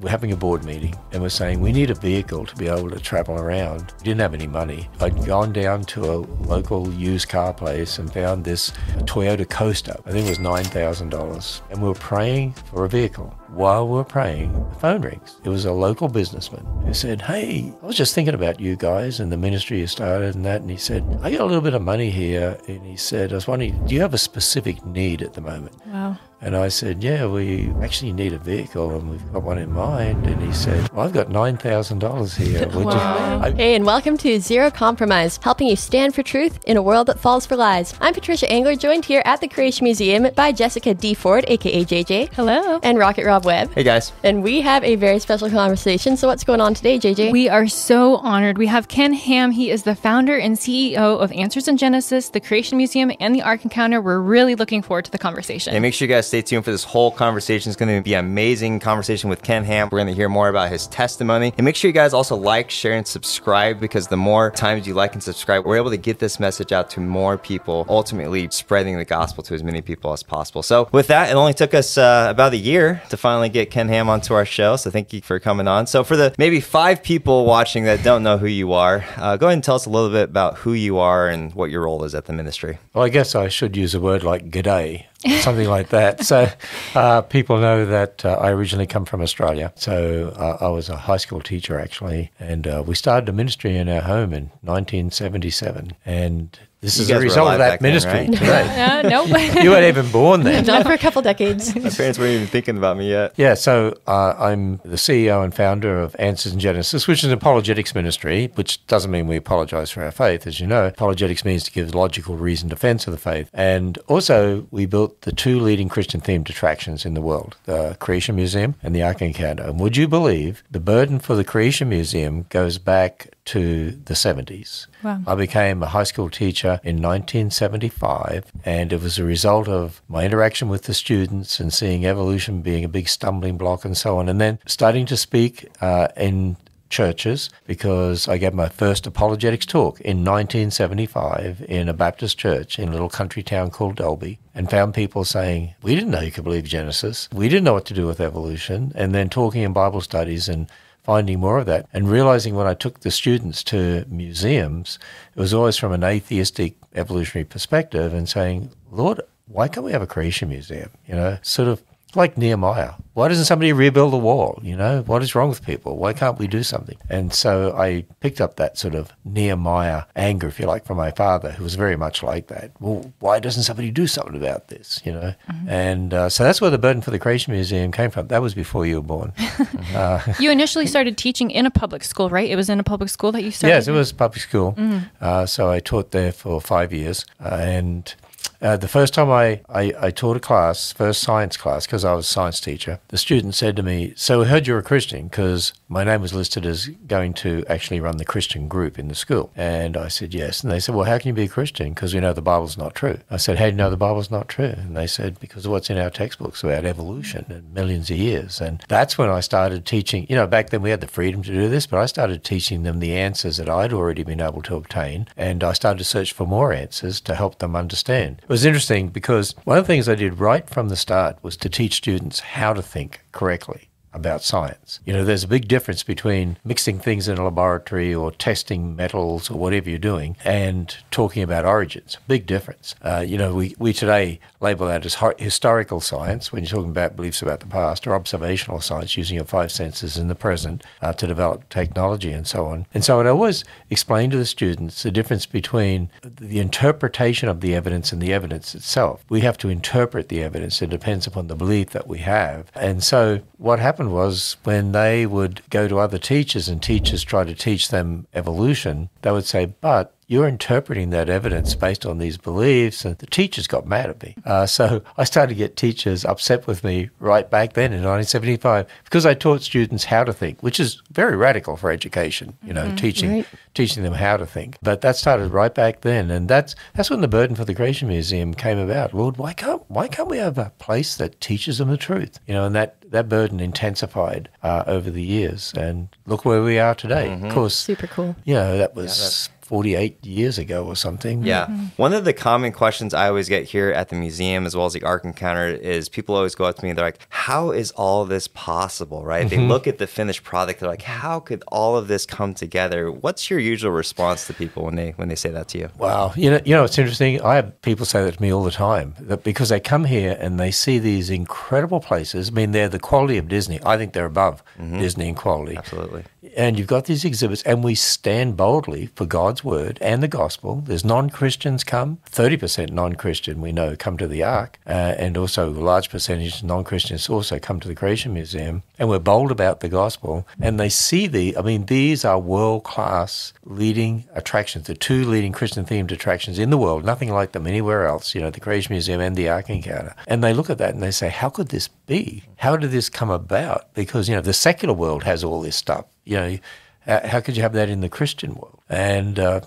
we're having a board meeting and we're saying we need a vehicle to be able to travel around. We didn't have any money. I'd gone down to a local used car place and found this Toyota Coaster. I think it was $9,000. And we were praying for a vehicle. While we were praying, the phone rings. It was a local businessman who said, Hey, I was just thinking about you guys and the ministry you started and that. And he said, I got a little bit of money here. And he said, I was wondering, do you have a specific need at the moment? Wow. And I said, Yeah, we actually need a vehicle and we've got one in mind. And he said, well, I've got $9,000 here. Would Wow. you? I, Hey, and welcome to Zero Compromise, helping you stand for truth in a world that falls for lies. I'm Patricia Engler, joined here at the Creation Museum by Jessica D. Ford, aka JJ, Hello. and Rocket Rob Webb. Hey guys. And we have a very special conversation. So, what's going on today, JJ? We are so honored. We have Ken Ham. He is the founder and CEO of Answers in Genesis, the Creation Museum, and the Ark Encounter. We're really looking forward to the conversation. And make sure you guys stay tuned for this whole conversation. It's going to be an amazing conversation with Ken Ham. We're going to hear more about his testimony. And make sure you guys also like, share, and subscribe because the more times you like and subscribe, we're able to get this message out to more people, ultimately spreading the gospel to as many people as possible. So, with that, it only took us uh, about a year to finally get Ken Ham onto our show. So, thank you for coming on. So, for the maybe five people watching that don't know who you are, uh, go ahead and tell us a little bit about who you are and what your role is at the ministry. well, I guess I should use a word like g'day, something like that. So uh, people know that uh, I originally come from Australia. So uh, I was a high school teacher, actually. And uh, we started a ministry in our home in 1977. And this You is guys a result of that back then, ministry right? today. uh, nope. you weren't even born then. Done for a couple decades. My parents weren't even thinking about me yet. Yeah, so uh, I'm the CEO and founder of Answers in Genesis, which is an apologetics ministry, which doesn't mean we apologize for our faith. As you know, apologetics means to give logical reason defense of the faith. And also, we built the two leading Christian themed attractions in the world the Creation Museum and the Ark Encounter. And would you believe the burden for the Creation Museum goes back to the 70s? Wow. I became a high school teacher in 1975, and it was a result of my interaction with the students and seeing evolution being a big stumbling block and so on, and then starting to speak uh, in churches because I gave my first apologetics talk in 1975 in a Baptist church in a little country town called Dalby and found people saying, We didn't know you could believe Genesis. We didn't know what to do with evolution. And then talking in Bible studies and finding more of that and realizing when I took the students to museums, it was always from an atheistic evolutionary perspective and saying, Lord, why can't we have a creation museum? You know, sort of like Nehemiah. Why doesn't somebody rebuild the wall? You know, what is wrong with people? Why can't we do something? And so I picked up that sort of Nehemiah anger, if you like, from my father, who was very much like that. Well, why doesn't somebody do something about this? You know, and uh, so that's where the burden for the Creation Museum came from. That was before you were born. uh, you initially started teaching in a public school, right? It was in a public school that you started? Yes, it was public school. Uh, so I taught there for five years. Uh, and uh, the first time I, I, I taught a class, first science class, because I was a science teacher, the student said to me, So I heard you're a Christian, because my name was listed as going to actually run the Christian group in the school. And I said, Yes. And they said, Well, how can you be a Christian? Because we know the Bible's not true. I said, How do you know the Bible's not true? And they said, Because of what's in our textbooks about evolution and millions of years. And that's when I started teaching. You know, back then we had the freedom to do this, but I started teaching them the answers that I'd already been able to obtain. And I started to search for more answers to help them understand. It was interesting because one of the things I did right from the start was to teach students how to think correctly about science. You know, there's a big difference between mixing things in a laboratory or testing metals or whatever you're doing and talking about origins. Big difference. Uh, you know, we, we today label that as historical science when you're talking about beliefs about the past or observational science using your five senses in the present uh, to develop technology and so on. And so I'd always explain to the students the difference between the interpretation of the evidence and the evidence itself. We have to interpret the evidence. It depends upon the belief that we have. And so what happened was when they would go to other teachers and teachers try to teach them evolution, they would say, but you're interpreting that evidence based on these beliefs. And the teachers got mad at me. Uh, so I started to get teachers upset with me right back then in 1975 because I taught students how to think, which is very radical for education, you know, teaching Right. teaching them how to think. But that started right back then, and that's that's when the burden for the Creation Museum came about. Lord, why can't why can't we have a place that teaches them the truth? You know, and that that burden intensified uh, over the years, and look where we are today. Of course, Super cool. you know that was 48 years ago or something. Yeah. Mm-hmm. One of the common questions I always get here at the museum, as well as the Ark Encounter, is people always go up to me and they're like, How is all this possible? Right? They mm-hmm. look at the finished product, they're like, How could all of this come together? What's your usual response to people when they when they say that to you? Wow, you know, you know, it's interesting. I have people say that to me all the time that because they come here and they see these incredible places. I mean, they're the quality of Disney. I think they're above mm-hmm. Disney in quality. Absolutely. And you've got these exhibits, and we stand boldly for God's word and the gospel. There's non Christians come, 30% non Christian, we know, come to the Ark, uh, and also a large percentage of non Christians also come to the Creation Museum. And we're bold about the gospel, and they see the, I mean, these are world class leading attractions, the two leading Christian themed attractions in the world, nothing like them anywhere else, you know, the Creation Museum and the Ark Encounter. And they look at that and they say, how could this be? How did this come about? Because, you know, the secular world has all this stuff you know, how, could you have that in the Christian world? And uh,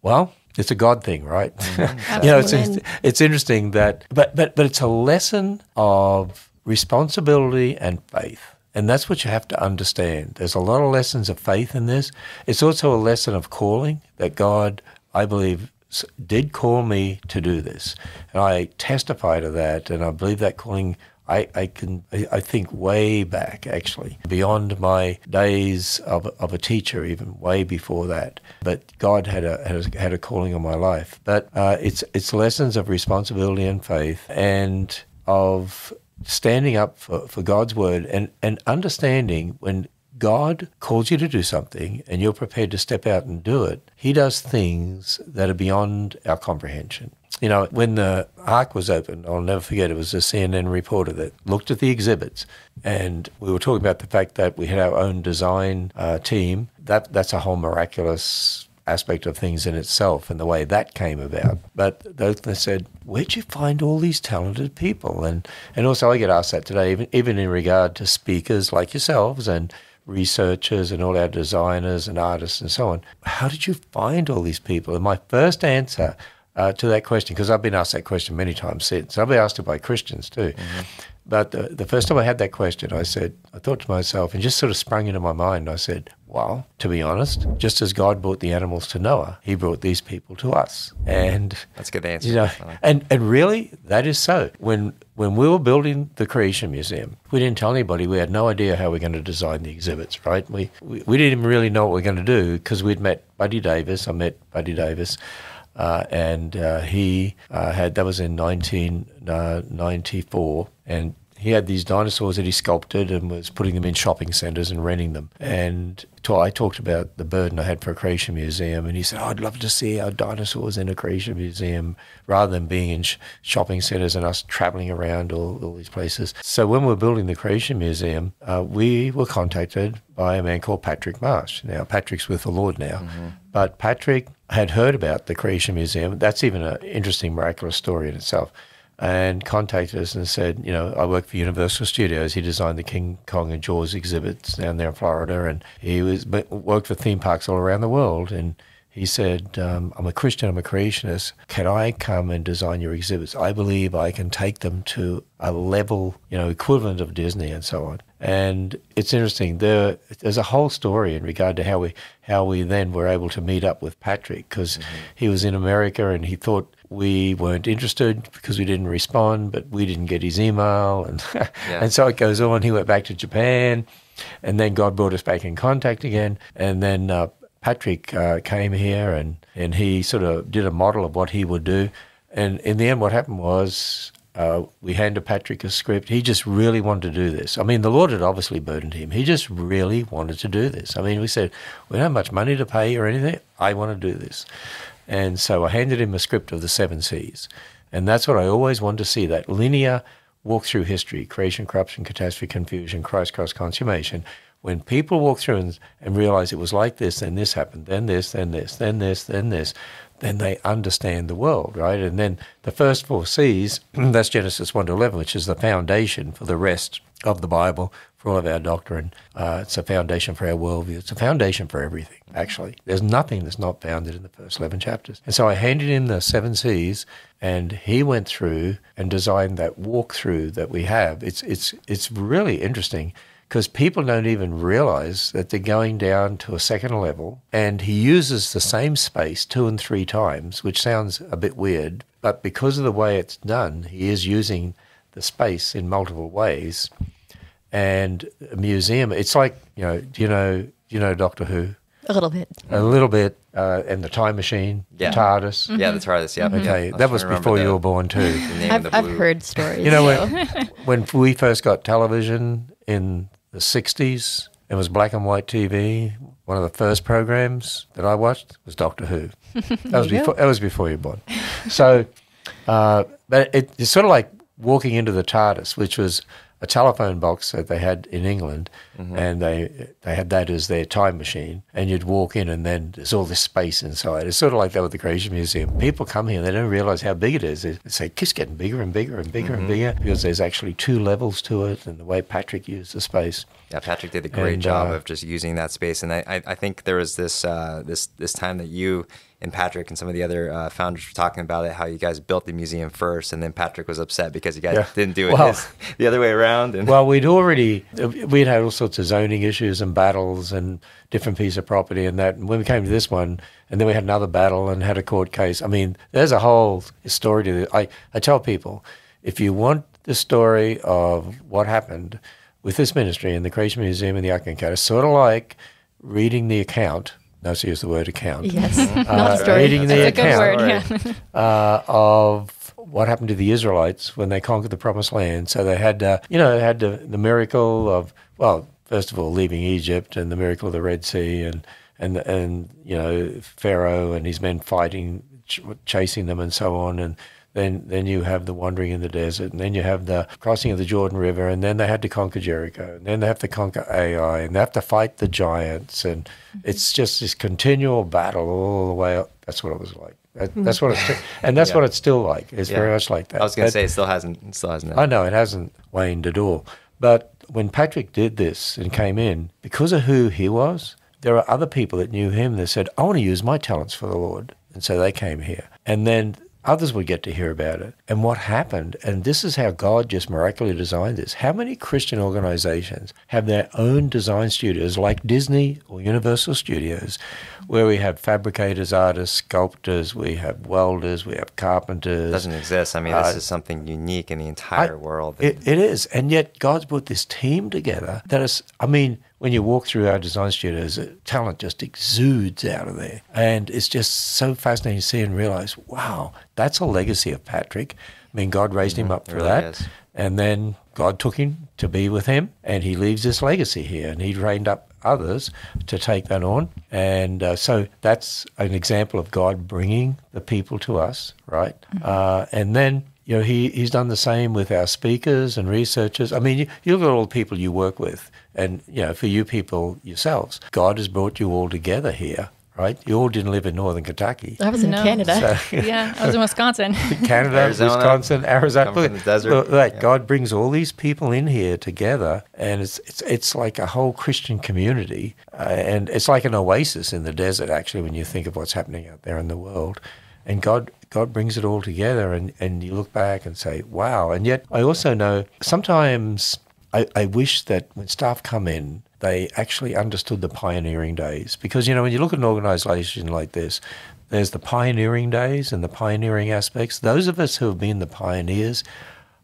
well, it's a God thing, right? you know, it's, it's it's interesting that, but but but it's a lesson of responsibility and faith. And that's what you have to understand. There's a lot of lessons of faith in this. It's also a lesson of calling that God, I believe, did call me to do this. And I testify to that. And I believe that calling I, I can I think way back actually beyond my days of, of a teacher even way before that but God had a had a, had a calling on my life but uh, it's it's lessons of responsibility and faith and of standing up for, for God's word and, and understanding when God calls you to do something and you're prepared to step out and do it, He does things that are beyond our comprehension. You know, when the Ark was opened, I'll never forget, it was a CNN reporter that looked at the exhibits and we were talking about the fact that we had our own design uh, team. That That's a whole miraculous aspect of things in itself and the way that came about. But they said, where'd you find all these talented people? And and also I get asked that today, even even in regard to speakers like yourselves and researchers and all our designers and artists and so on. How did you find all these people? And my first answer uh, to that question, because I've been asked that question many times since. I've been asked it by Christians too. But the, the first time I had that question, I said, I thought to myself, and just sort of sprung into my mind, I said, well, to be honest, just as God brought the animals to Noah, he brought these people to us. And That's a good answer. you know, like and and really, that is so. When when we were building the Creation Museum, we didn't tell anybody. We had no idea how we are going to design the exhibits. Right? We we, we didn't even really know what we are going to do because we'd met Buddy Davis. I met Buddy Davis. Uh, and uh, he uh, had that was in 1994, and he had these dinosaurs that he sculpted and was putting them in shopping centres and renting them. And I talked about the burden I had for a creation museum, and he said, oh, "I'd love to see our dinosaurs in a creation museum rather than being in sh- shopping centres and us travelling around all, all these places." So when we were building the creation museum, uh, we were contacted by a man called Patrick Marsh. Now Patrick's with the Lord now, but Patrick had heard about the creation museum. That's even an interesting, miraculous story in itself and contacted us and said, you know, I work for Universal Studios. He designed the King Kong and Jaws exhibits down there in Florida, and he was worked for theme parks all around the world. And he said, um, I'm a Christian, I'm a creationist. Can I come and design your exhibits? I believe I can take them to a level, you know, equivalent of Disney and so on. And it's interesting. There, there's a whole story in regard to how we how we then were able to meet up with Patrick because he was in America and he thought we weren't interested because we didn't respond, but we didn't get his email, and and so it goes on. He went back to Japan, and then God brought us back in contact again, and then uh, Patrick uh, came here and and he sort of did a model of what he would do, and in the end, what happened was. Uh, we handed Patrick a script. He just really wanted to do this. I mean, the Lord had obviously burdened him. He just really wanted to do this. I mean, we said, we don't have much money to pay or anything. I want to do this. And so I handed him a script of the seven C's. And that's what I always wanted to see that linear walk through history creation, corruption, catastrophe, confusion, Christ, cross, consummation. When people walk through and, and realize it was like this, then this happened, then this, then this, then this, then this, then they understand the world, right? And then the first four C's, that's Genesis 1 to 11, which is the foundation for the rest of the Bible, for all of our doctrine. Uh, it's a foundation for our worldview. It's a foundation for everything, actually. There's nothing that's not founded in the first 11 chapters. And so I handed him the seven C's, and he went through and designed that walkthrough that we have. It's, it's, it's really interesting because people don't even realize that they're going down to a second level. And he uses the same space two and three times, which sounds a bit weird, but because of the way it's done, he is using the space in multiple ways. And a museum, it's like, you know, do you know, do you know Doctor Who? A little bit. A little bit, uh, and the Time Machine, Yeah. TARDIS. Yeah, the TARDIS. Yeah. Okay, I that was before remember you were born too. the I've, the I've heard stories. You know, when, when we first got television in the 60s, it was black and white TV. One of the first programs that I watched was Doctor Who. That was you go. before. That was before you were born. So, uh, but it, it's sort of like walking into the TARDIS, which was a telephone box that they had in England, and they they had that as their time machine. And you'd walk in, and then there's all this space inside. It's sort of like that with the Creation Museum. People come here, and they don't realize how big it is. They say it's getting bigger and bigger and bigger and bigger because there's actually two levels to it, and the way Patrick used the space. Yeah, Patrick did a great And, job uh, of just using that space, and I, I, I think there was this uh, this this time that you and Patrick and some of the other uh, founders were talking about it, how you guys built the museum first, and then Patrick was upset because you guys Yeah. didn't do it Well- his, the other way around. And Well, we'd already we'd had all sorts of zoning issues and battles and different piece of property and that. And when we came to this one, and then we had another battle and had a court case. I mean, there's a whole story to this. I I tell people, if you want the story of what happened with this ministry and the Creation Museum and the Ark Encounter, sort of like reading the account. Notice I use the word account. yes, Uh, not a story. reading the That's a good account word. Yeah. uh, of what happened to the Israelites when they conquered the Promised Land. So they had, uh, you know, they had the, the miracle of, well, first of all, leaving Egypt and the miracle of the Red Sea and, and, and you know, Pharaoh and his men fighting, ch- chasing them and so on. And then, then you have the wandering in the desert, and then you have the crossing of the Jordan River, and then they had to conquer Jericho, and then they have to conquer Ai, and they have to fight the giants, and mm-hmm. it's just this continual battle all the way up. That's what it was like. That, mm-hmm. that's what it's, and that's Yeah. what it's still like. It's very much like that. I was going to say it still hasn't it still hasn't. I know it hasn't waned at all. But when Patrick did this and came in, because of who he was, there are other people that knew him that said, I want to use my talents for the Lord. And so they came here. And then others would get to hear about it. And what happened, and this is how God just miraculously designed this. How many Christian organizations have their own design studios like Disney or Universal Studios, where we have fabricators, artists, sculptors, we have welders, we have carpenters. It doesn't exist. I mean, Uh, this is something unique in the entire I- world. It, it is, and yet God's put this team together that is. I mean, when you walk through our design studios, uh, talent just exudes out of there, and it's just so fascinating to see and realize, wow, that's a legacy of Patrick. I mean, God raised him up for really that, is. and then God took him to be with him, and he leaves this legacy here, and he trained up others to take that on, and uh, so that's an example of God bringing the people to us, right? Uh, and then you know, he, he's done the same with our speakers and researchers. I mean, you, you look at all the people you work with, and, you know, for you people yourselves, God has brought you all together here, right? You all didn't live in northern Kentucky. I was in No. Canada. yeah, I was in Wisconsin. Canada, Arizona, Wisconsin, Arizona. come from the desert. Look, like Yeah. God brings all these people in here together, and it's it's it's like a whole Christian community, uh, and it's like an oasis in the desert. Actually, when you think of what's happening out there in the world, and God God brings it all together, and and you look back and say, wow. And yet, I also know sometimes I, I wish that when staff come in. They actually understood the pioneering days because you know when you look at an organisation like this, there's the pioneering days and the pioneering aspects. Those of us who have been the pioneers,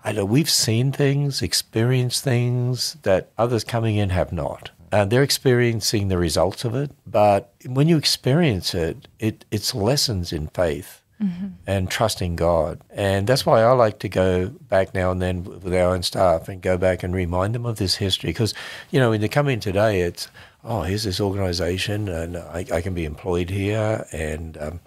I know we've seen things, experienced things that others coming in have not. And they're experiencing the results of it. But when you experience it, it it's lessons in faith and trusting God. And that's why I like to go back now and then with our own staff and go back and remind them of this history. Because, you know, when they come in today, it's, oh, here's this organization and I, I can be employed here. And, um,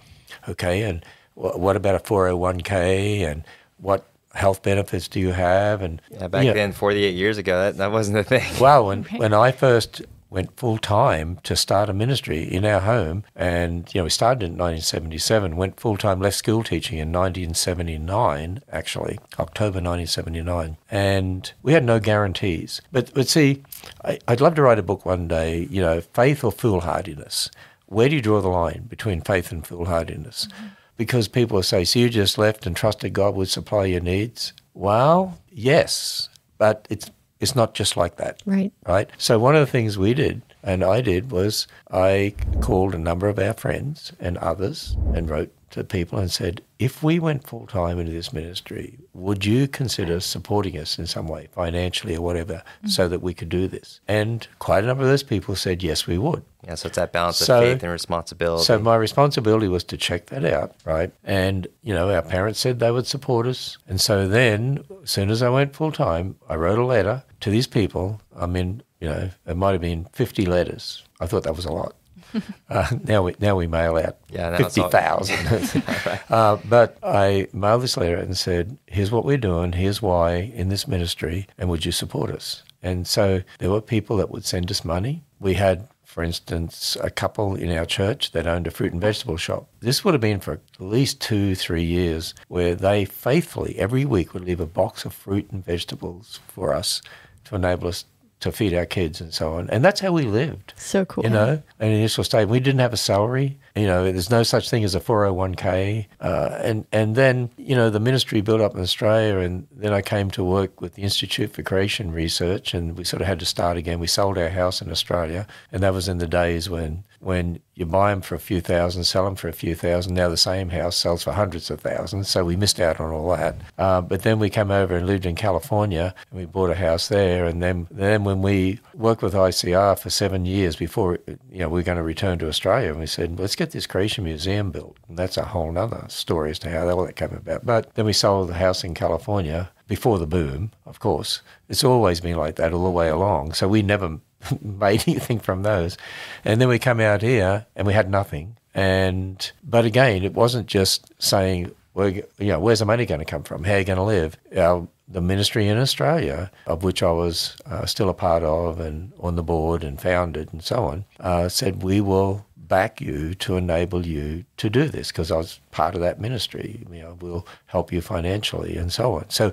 okay, and wh- what about a 401k and what health benefits do you have? And yeah, back you know, then, 48 years ago, that, that wasn't a thing. Well, when, when I first went full time to start a ministry in our home, and you know we started in 1977, went full time, left school teaching in 1979, actually October 1979, and we had no guarantees. But but see, I, I'd love to write a book one day. You know, faith or foolhardiness. Where do you draw the line between faith and foolhardiness? Mm-hmm. Because people say, so you just left and trusted God would supply your needs. Well, yes, but it's it's not just like that. Right. Right. So one of the things we did and I did was I called a number of our friends and others and wrote to people and said, if we went full time into this ministry, would you consider supporting us in some way, financially or whatever, mm. so that we could do this? And quite a number of those people said, yes, we would. Yeah, so it's that balance So- of faith and responsibility. So my responsibility was to check that out, right? And you know, our parents said they would support us, and so then, as soon as I went full time, I wrote a letter to these people. I mean, you know, it might have been fifty letters. I thought that was a lot. uh, now we now we mail out Yeah, fifty thousand. uh, but I mailed this letter and said, "Here's what we're doing. Here's why in this ministry, and would you support us?" And so there were people that would send us money. We had for instance, a couple in our church that owned a fruit and vegetable shop. This would have been for at least two, three years, where they faithfully every week would leave a box of fruit and vegetables for us to enable us to feed our kids and so on. And that's how we lived. So cool. You know, an initial stage. We didn't have a salary. You know, there's no such thing as a 401k. Uh, and, and then, you know, the ministry built up in Australia. And then I came to work with the Institute for Creation Research. And we sort of had to start again. We sold our house in Australia. And that was in the days when, when you buy them for a few thousand, sell them for a few thousand. Now the same house sells for hundreds of thousands. So we missed out on all that. Uh, but then we came over and lived in California and we bought a house there. And then, then when we worked with ICR for seven years before, you know, we were going to return to Australia, and we said, let's get this Creation Museum built. And that's a whole other story as to how all that came about. But then we sold the house in California before the boom, of course. It's always been like that all the way along. So we never made anything from those. And then we come out here and we had nothing. And but again, it wasn't just saying, well, you know, where's the money going to come from? How are you going to live? Our, the ministry in Australia, of which I was uh, still a part of and on the board and founded and so on, uh, said we will back you to enable you to do this because I was part of that ministry. You know, we'll help you financially and so on. So,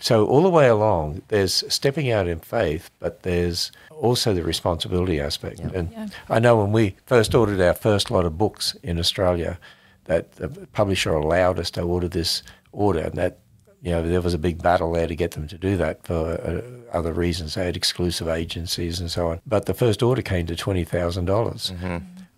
so all the way along, there's stepping out in faith, but there's also the responsibility aspect. And Yeah. I know when we first ordered our first lot of books in Australia, that the publisher allowed us to order this order, and that you know there was a big battle there to get them to do that for uh, other reasons. They had exclusive agencies and so on. But the first order came to twenty thousand dollars.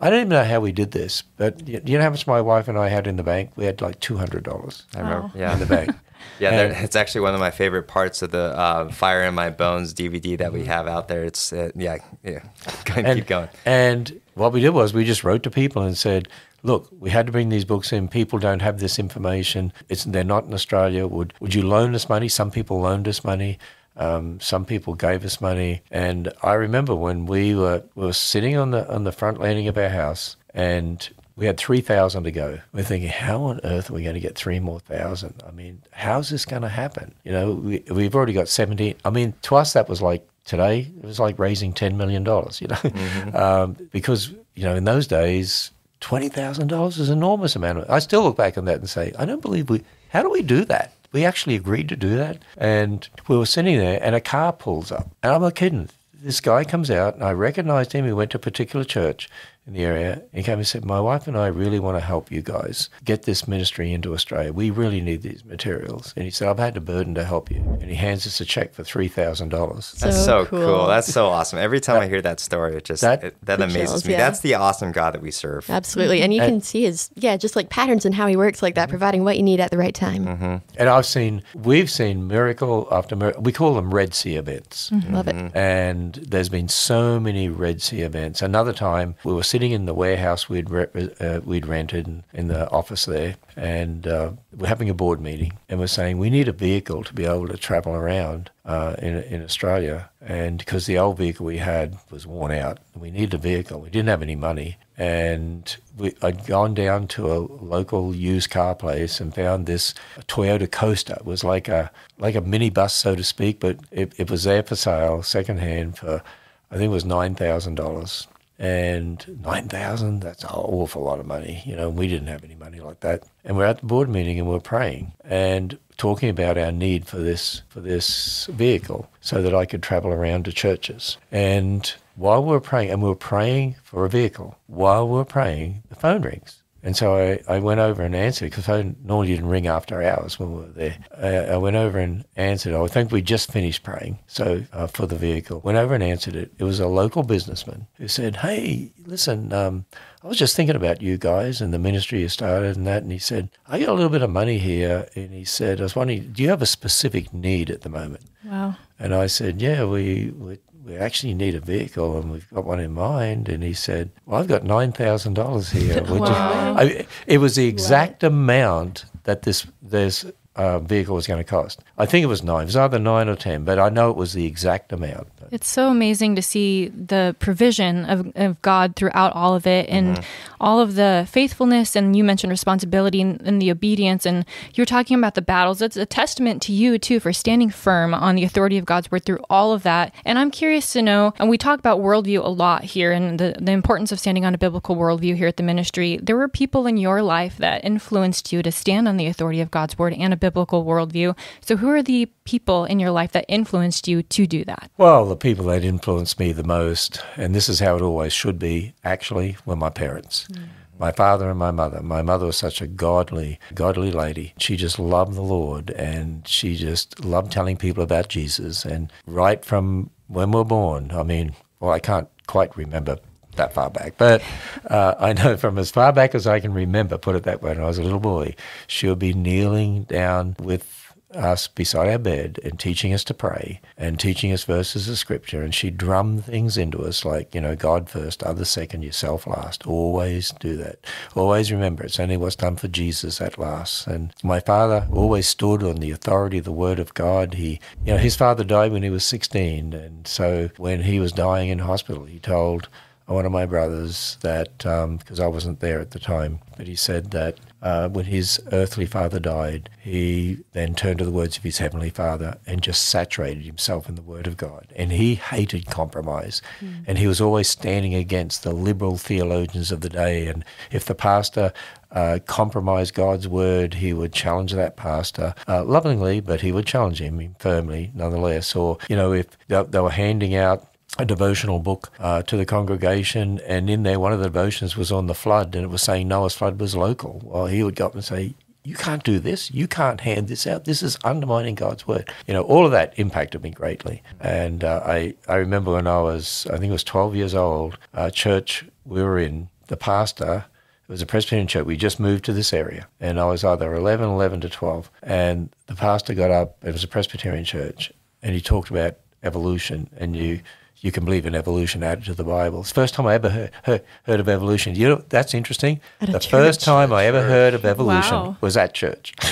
I don't even know how we did this, but y- you know how much my wife and I had in the bank? We had like two hundred dollars I remember. Wow. Yeah. in the bank. Yeah, And- it's actually one of my favorite parts of the uh, Fire in My Bones DVD that we have out there. It's uh, yeah, yeah. And, keep going. And what we did was we just wrote to people and said, "Look, we had to bring these books in. People don't have this information. It's they're not in Australia. Would would you loan us money? Some people loaned us money." Um, some people gave us money, and I remember when we were we were sitting on the on the front landing of our house, and we had three thousand to go. We're thinking, how on earth are we going to get three more thousand? I mean, how's this going to happen? You know, we, we've already got seventeen. I mean, to us that was like today. It was like raising ten million dollars. You know, um, because you know in those days. Twenty thousand dollars is an enormous amount. Of, I still look back on that and say, I don't believe we. How do we do that? We actually agreed to do that, and we were sitting there, and a car pulls up, and I'm not kidding. This guy comes out, and I recognized him. He went to a particular church in the area. He came and said, "My wife and I really want to help you guys get this ministry into Australia. We really need these materials." And he said, "I've had the burden to help you." And he hands us a check for three thousand dollars. That's So so cool. cool. That's so awesome. Every time I hear that story, it just That- it, that amazes chills, me. yeah. That's the awesome God that we serve. Absolutely. And you And- can see his, yeah, just like patterns in how he works like that, mm-hmm. providing what you need at the right time. Mm-hmm. And I've seen, we've seen miracle after miracle. We call them Red Sea events. Mm-hmm. Love it. And there's been so many Red Sea events. Another time, we were sitting in the warehouse we'd re- uh, we'd rented in, in the office there, and uh, we're having a board meeting, and we're saying we need a vehicle to be able to travel around uh, in in Australia, and because the old vehicle we had was worn out, we needed a vehicle. We didn't have any money, and we, I'd gone down to a local used car place and found this Toyota Coaster. It was like a like a minibus, so to speak, but it, it was there for sale, secondhand for I think it was nine thousand dollars. And nine thousand, that's an awful lot of money. You know, we didn't have any money like that. And we're at the board meeting and we're praying and talking about our need for this for this vehicle so that I could travel around to churches. And while we're praying, and we're praying for a vehicle, while we're praying, the phone rings. And so I, I went over and answered because I normally didn't ring after hours when we were there. I, I went over and answered. I think we just finished praying. So uh, for the vehicle, went over and answered it. It was a local businessman who said, "Hey, listen, um, I was just thinking about you guys and the ministry you started and that." And he said, "I got a little bit of money here." And he said, "I was wondering, do you have a specific need at the moment?" Wow. And I said, "Yeah, we." we we actually need a vehicle and we've got one in mind. And he said, Well, I've got $9,000 here. You? I, it was the exact amount that this, this uh, vehicle was going to cost. I think it was nine. It was either nine or 10, but I know it was the exact amount. It's so amazing to see the provision of, of God throughout all of it and all of the faithfulness. And you mentioned responsibility and, and the obedience. And you were talking about the battles. It's a testament to you, too, for standing firm on the authority of God's word through all of that. And I'm curious to know, and we talk about worldview a lot here and the, the importance of standing on a biblical worldview here at the ministry. There were people in your life that influenced you to stand on the authority of God's word and a biblical worldview. So, who are the people in your life that influenced you to do that? Well, the people that influenced me the most, and this is how it always should be, actually, were my parents. Mm. My father and my mother. My mother was such a godly, godly lady. She just loved the Lord and she just loved telling people about Jesus. And right from when we were born, I mean, well, I can't quite remember that far back, but uh, I know from as far back as I can remember, put it that way, when I was a little boy, she would be kneeling down with us beside our bed and teaching us to pray and teaching us verses of scripture. And she drummed things into us like, you know, God first, others second, yourself last. Always do that. Always remember it's only what's done for Jesus at last. And my father always stood on the authority of the word of God. He, you know, his father died when he was 16. And so when he was dying in hospital, he told one of my brothers that, because I wasn't there at the time, but he said that uh, when his earthly father died, he then turned to the words of his heavenly father and just saturated himself in the word of God. And he hated compromise. And he was always standing against the liberal theologians of the day. And if the pastor uh, compromised God's word, he would challenge that pastor uh, lovingly, but he would challenge him firmly nonetheless. Or, you know, if they, they were handing out a devotional book uh, to the congregation, and in there, one of the devotions was on the flood, and it was saying Noah's flood was local. Well, he would go up and say, you can't do this. You can't hand this out. This is undermining God's word. You know, all of that impacted me greatly. And uh, I, I remember when I was, I think it was 12 years old, uh, church we were in, the pastor, it was a Presbyterian church. We just moved to this area, and I was either 11, 11 to 12. And the pastor got up, it was a Presbyterian church, and he talked about evolution, and you you can believe in evolution added to the Bible. It's the first time I ever heard, heard, heard of evolution. You know, that's interesting. At a the first church. time I ever heard of evolution Wow. was at church.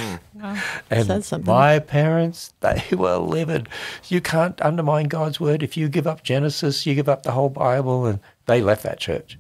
And Says something. my parents, they were livid. You can't undermine God's word. If you give up Genesis, you give up the whole Bible. And they left that church.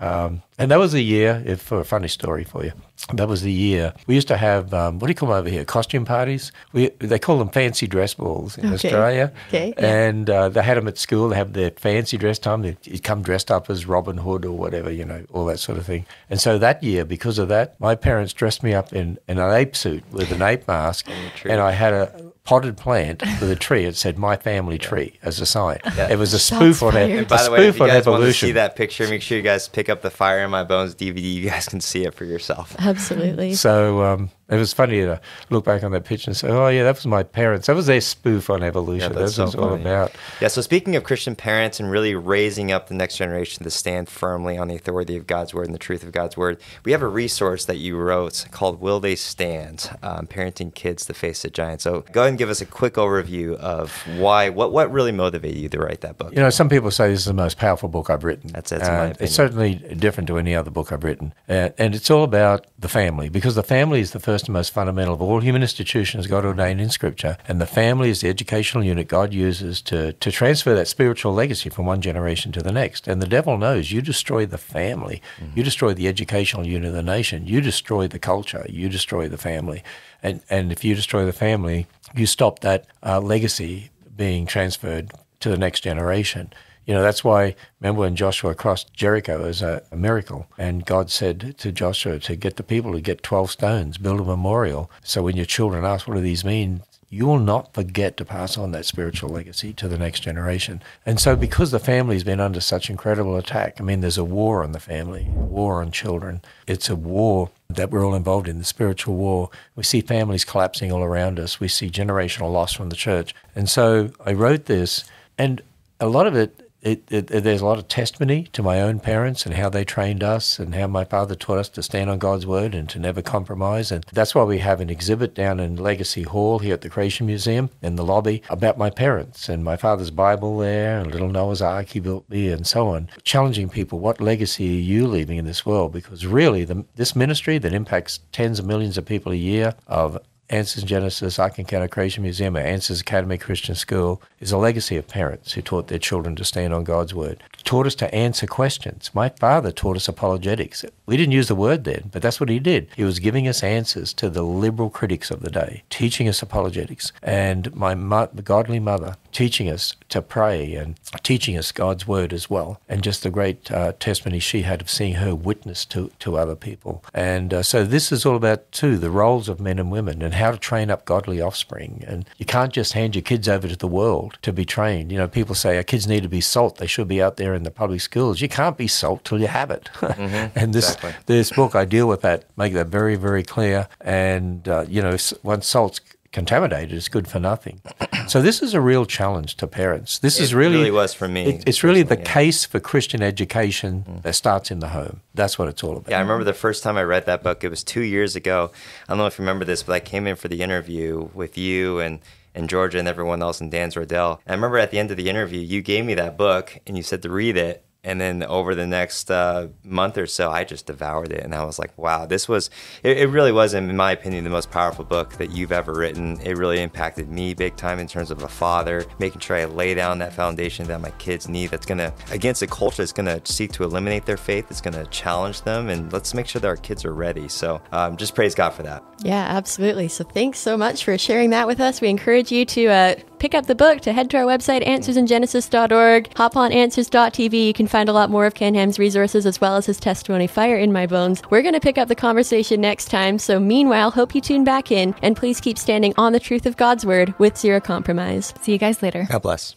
Um, and that was the year, if for a funny story for you, that was the year we used to have um, what do you call them over here? Costume parties. We they call them fancy dress balls in Okay. Australia. Okay, yeah. And uh, they had them at school. They have their fancy dress time. They would come dressed up as Robin Hood or whatever, you know, all that sort of thing. And so that year, because of that, my parents dressed me up in, in an ape suit with an ape mask, and I had a potted plant with a tree. It said "My Family Tree" as a sign. Yeah. It was a spoof on it. By the way, if you on guys want to see that picture, make sure you guys pick up the Fire in My Bones DVD. You guys can see it for yourself. Absolutely. So um, it was funny to look back on that picture and say, "Oh yeah, that was my parents. That was their spoof on evolution. that's that's what it's so all about." Yeah, so speaking of Christian parents and really raising up the next generation to stand firmly on the authority of God's word and the truth of God's word, we have a resource that you wrote called Will They Stand? Um, Parenting Kids to Face the Giant. So go ahead and give us a quick overview of why, what, what really motivated you to write that book. You know, some people say this is the most powerful book I've written. That's- that's in my Uh, opinion. It's certainly different to any other book I've written, uh, and it's all about the family because the family is the first and most fundamental of all human institutions God ordained in Scripture, and the family is the educational unit God uses to to transfer that spiritual legacy from one generation to the next. And the devil knows you destroy the family, Mm-hmm. you destroy the educational unit of the nation, you destroy the culture, you destroy the family, and and if you destroy the family, you stop that uh, legacy being transferred to the next generation. You know, that's why, remember when Joshua crossed Jericho as a, a miracle, and God said to Joshua to get the people to get 12 stones, build a memorial. So when your children ask, what do these mean? you will not forget to pass on that spiritual legacy to the next generation. And so, because the family's been under such incredible attack, I mean, there's a war on the family, war on children. It's a war that we're all involved in, the spiritual war. We see families collapsing all around us. We see generational loss from the church. And so, I wrote this, and a lot of it it, it, there's a lot of testimony to my own parents and how they trained us and how my father taught us to stand on God's word and to never compromise. And that's why we have an exhibit down in Legacy Hall here at the Creation Museum in the lobby about my parents and my father's Bible there and little Noah's Ark he built me and so on, challenging people, what legacy are you leaving in this world? Because really, the, this ministry that impacts tens of millions of people a year of Answers Genesis, Encounter Creation Museum, or Answers Academy Christian School is a legacy of parents who taught their children to stand on God's word, taught us to answer questions. My father taught us apologetics. We didn't use the word then, but that's what he did. He was giving us answers to the liberal critics of the day, teaching us apologetics. And my godly mother teaching us to pray and teaching us God's word as well. And just the great uh, testimony she had of seeing her witness to, to other people. And uh, so this is all about, too, the roles of men and women and how to train up godly offspring. And you can't just hand your kids over to the world to be trained. You know, people say our kids need to be salt. They should be out there in the public schools. You can't be salt till you have it. Mm-hmm, and this exactly. this book, I deal with that, make that very, very clear. And, uh, you know, once salt's contaminated, it's good for nothing. so this is a real challenge to parents. This it is really, really was for me. It, it's really the yeah. case for Christian education mm. that starts in the home. That's what it's all about. Yeah, I remember the first time I read that book. It was two years ago. I don't know if you remember this, but I came in for the interview with you and and Georgia and everyone else and Dan Zordel. I remember at the end of the interview, you gave me that book and you said to read it and then over the next uh, month or so i just devoured it. And i was like wow this was it, it, really was in my opinion the most powerful book that you've ever written. It really impacted me big time in terms of a father making sure i lay down that foundation that my kids need that's to against a culture that's to seek to eliminate their faith it's to challenge them. And let's make sure that our kids are ready. So um, just praise god for that. Yeah absolutely. So thanks so much for sharing that with us. We encourage you to uh, pick up the book to head to our website answersingenesis.org hop on answers.tv you can find a lot more of Ken Ham's resources as well as his testimony, Fire in My Bones. We're going to pick up the conversation next time, so meanwhile, hope you tune back in and please keep standing on the truth of God's Word with zero compromise. See you guys later. God bless.